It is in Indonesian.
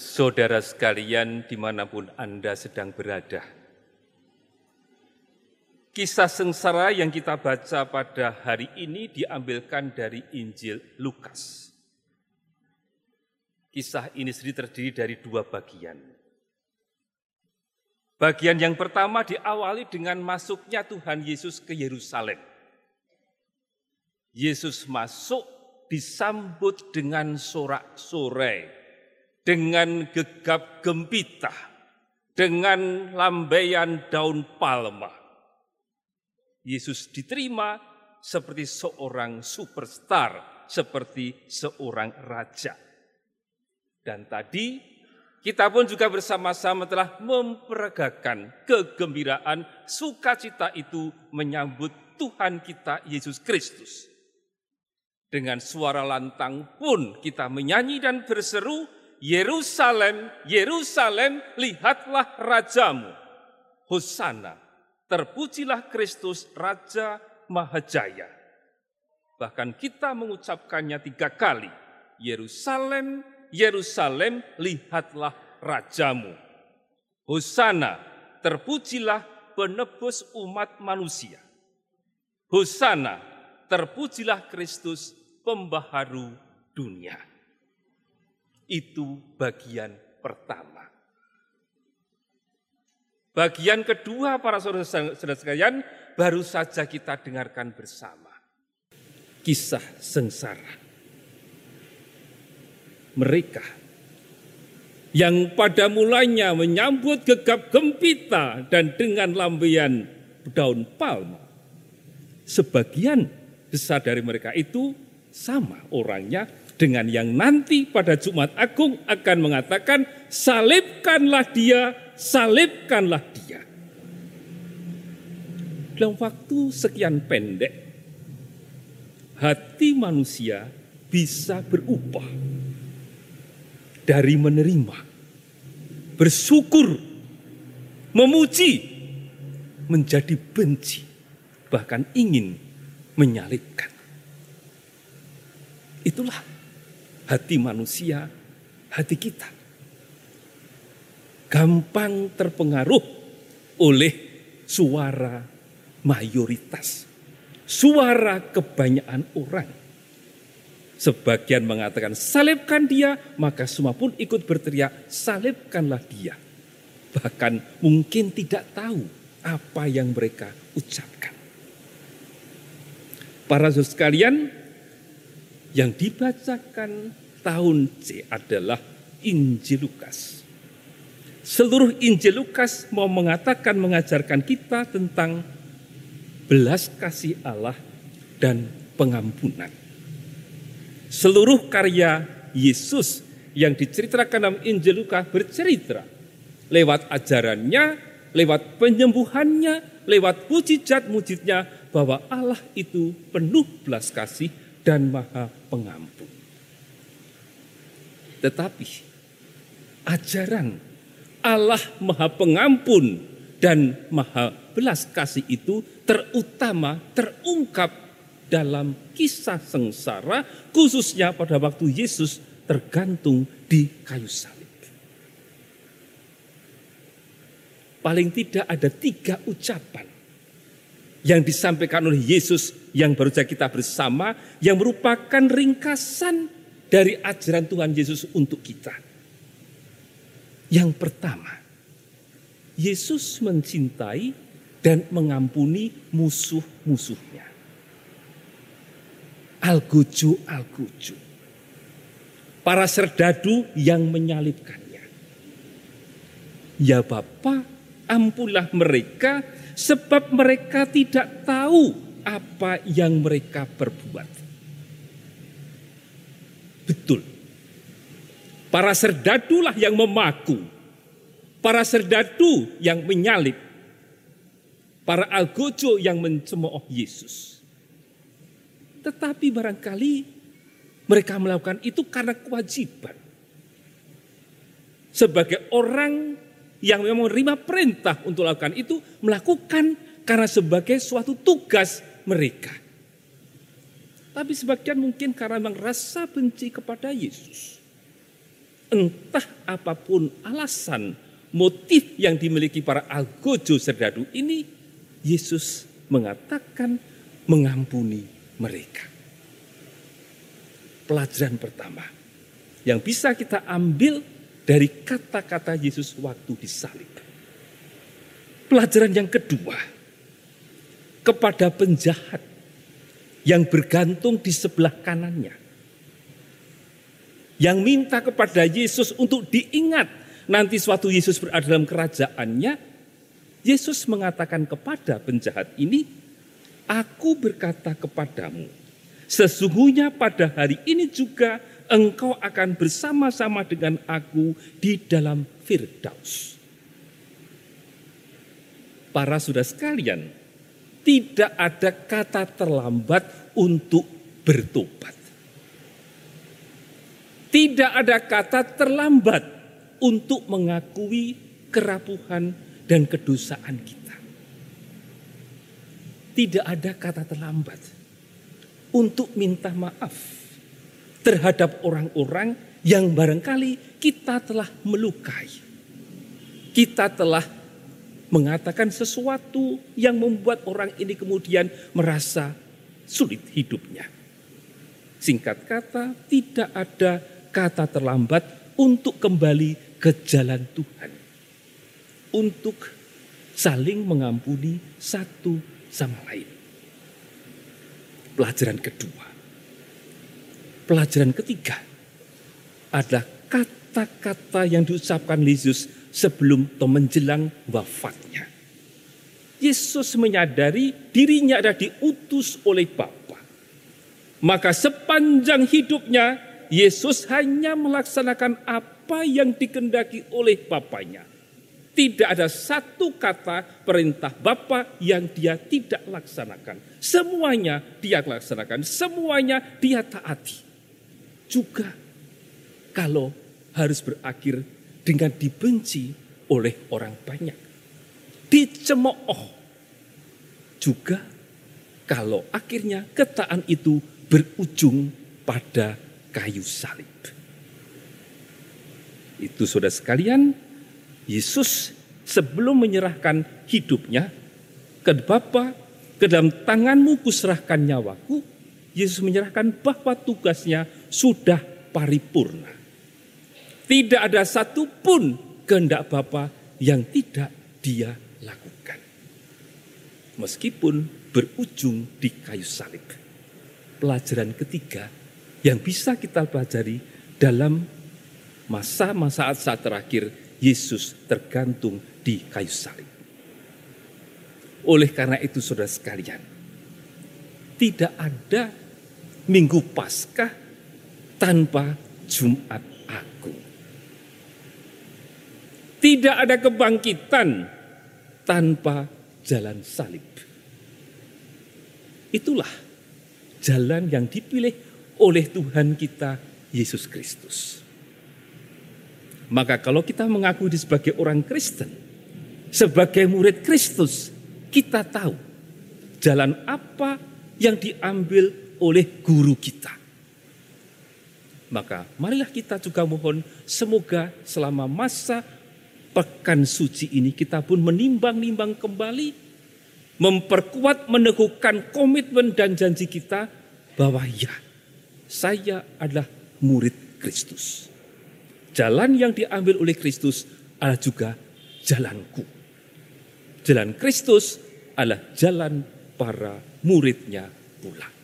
Saudara sekalian di mana pun Anda sedang berada. Kisah sengsara yang kita baca pada hari ini diambilkan dari Injil Lukas. Kisah ini sendiri terdiri dari dua bagian. Bagian yang pertama diawali dengan masuknya Tuhan Yesus ke Yerusalem. Yesus masuk disambut dengan sorak-sorai dengan gegap gempita, dengan lambaian daun palma. Yesus diterima seperti seorang superstar, seperti seorang raja. Dan tadi kita pun juga bersama-sama telah memperagakan kegembiraan sukacita itu menyambut Tuhan kita Yesus Kristus. Dengan suara lantang pun kita menyanyi dan berseru, Yerusalem, Yerusalem, lihatlah rajamu. Hosana, terpujilah Kristus Raja Mahajaya. Bahkan kita mengucapkannya tiga kali. Yerusalem, Yerusalem, lihatlah rajamu. Hosana, terpujilah penebus umat manusia. Hosana, terpujilah Kristus pembaharu dunia. Itu bagian pertama. Bagian kedua para saudara-saudara sekalian baru saja kita dengarkan bersama. Kisah sengsara. Mereka yang pada mulanya menyambut gegap gempita dan dengan lambaian daun palma. Sebagian besar dari mereka itu sama orangnya dengan yang nanti pada Jumat Agung akan mengatakan salibkanlah dia, salibkanlah dia. Dalam waktu sekian pendek, hati manusia bisa berubah dari menerima, bersyukur, memuji, menjadi benci, bahkan ingin menyalibkan. Itulah hati manusia, hati kita. Gampang terpengaruh oleh suara mayoritas. Suara kebanyakan orang. Sebagian mengatakan salibkan dia, maka semua pun ikut berteriak salibkanlah dia. Bahkan mungkin tidak tahu apa yang mereka ucapkan. Para saudara sekalian, yang dibacakan tahun C adalah Injil Lukas. Seluruh Injil Lukas mau mengatakan, mengajarkan kita tentang belas kasih Allah dan pengampunan. Seluruh karya Yesus yang diceritakan dalam Injil Lukas bercerita lewat ajarannya, lewat penyembuhannya, lewat mujizat-mujizatnya bahwa Allah itu penuh belas kasih dan maha pengampun. Tetapi ajaran Allah Maha Pengampun dan Maha Belas Kasih itu terutama terungkap dalam kisah sengsara khususnya pada waktu Yesus tergantung di kayu salib. Paling tidak ada tiga ucapan yang disampaikan oleh Yesus yang baru saja kita bersama yang merupakan ringkasan dari ajaran Tuhan Yesus untuk kita. Yang pertama, Yesus mencintai dan mengampuni musuh-musuhnya. Al-Guju, Al-Guju. Para serdadu yang menyalibkannya. Ya Bapa, ampunlah mereka sebab mereka tidak tahu apa yang mereka perbuat. Betul. Para serdadulah yang memaku. Para serdadu yang menyalip. Para algojo yang mencemooh Yesus. Tetapi barangkali mereka melakukan itu karena kewajiban. Sebagai orang yang memang menerima perintah untuk melakukan itu, melakukan karena sebagai suatu tugas mereka. Tapi sebagian mungkin karena memang rasa benci kepada Yesus. entah apa pun alasan, motif yang dimiliki para algojo serdadu ini, Yesus mengatakan mengampuni mereka. Pelajaran pertama yang bisa kita ambil dari kata-kata Yesus waktu disalib. Pelajaran yang kedua, kepada penjahat yang bergantung di sebelah kanannya. Yang minta kepada Yesus untuk diingat nanti suatu Yesus berada dalam kerajaannya. Yesus mengatakan kepada penjahat ini, Aku berkata kepadamu, sesungguhnya pada hari ini juga engkau akan bersama-sama dengan aku di dalam Firdaus. Para saudara sekalian, tidak ada kata terlambat untuk bertobat. Tidak ada kata terlambat untuk mengakui kerapuhan dan kedosaan kita. Tidak ada kata terlambat untuk minta maaf terhadap orang-orang yang barangkali kita telah melukai. Kita telah mengatakan sesuatu yang membuat orang ini kemudian merasa sulit hidupnya. Singkat kata, tidak ada kata terlambat untuk kembali ke jalan Tuhan. Untuk saling mengampuni satu sama lain. Pelajaran kedua. Pelajaran ketiga adalah kata-kata yang diucapkan Yesus sebelum atau menjelang wafatnya. Yesus menyadari dirinya ada diutus oleh Bapa. Maka sepanjang hidupnya Yesus hanya melaksanakan apa yang dikendaki oleh Bapaknya. Tidak ada satu kata perintah Bapa yang dia tidak laksanakan. Semuanya dia laksanakan, semuanya dia taati. Juga kalau harus berakhir dengan dibenci oleh orang banyak. Dicemooh. Juga kalau akhirnya ketaan itu berujung pada kayu salib. Itu saudara sekalian, Yesus sebelum menyerahkan hidupnya ke Bapa, ke dalam tanganmu kuserahkan nyawaku, Yesus menyerahkan bahwa tugasnya sudah paripurna. Tidak ada satupun kehendak Bapa yang tidak dia lakukan. Meskipun berujung di kayu salib. Pelajaran ketiga yang bisa kita pelajari dalam masa-masa saat terakhir Yesus tergantung di kayu salib. Oleh karena itu saudara sekalian, tidak ada minggu Paskah tanpa Jumat Agung. Tidak ada kebangkitan tanpa jalan salib. Itulah jalan yang dipilih oleh Tuhan kita Yesus Kristus. Maka kalau kita mengaku sebagai orang Kristen, sebagai murid Kristus, kita tahu jalan apa yang diambil oleh guru kita. Maka marilah kita juga mohon semoga selama masa pekan suci ini kita pun menimbang-nimbang kembali, memperkuat, meneguhkan komitmen dan janji kita bahwa ya, saya adalah murid Kristus. Jalan yang diambil oleh Kristus adalah juga jalanku. Jalan Kristus adalah jalan para muridnya pula.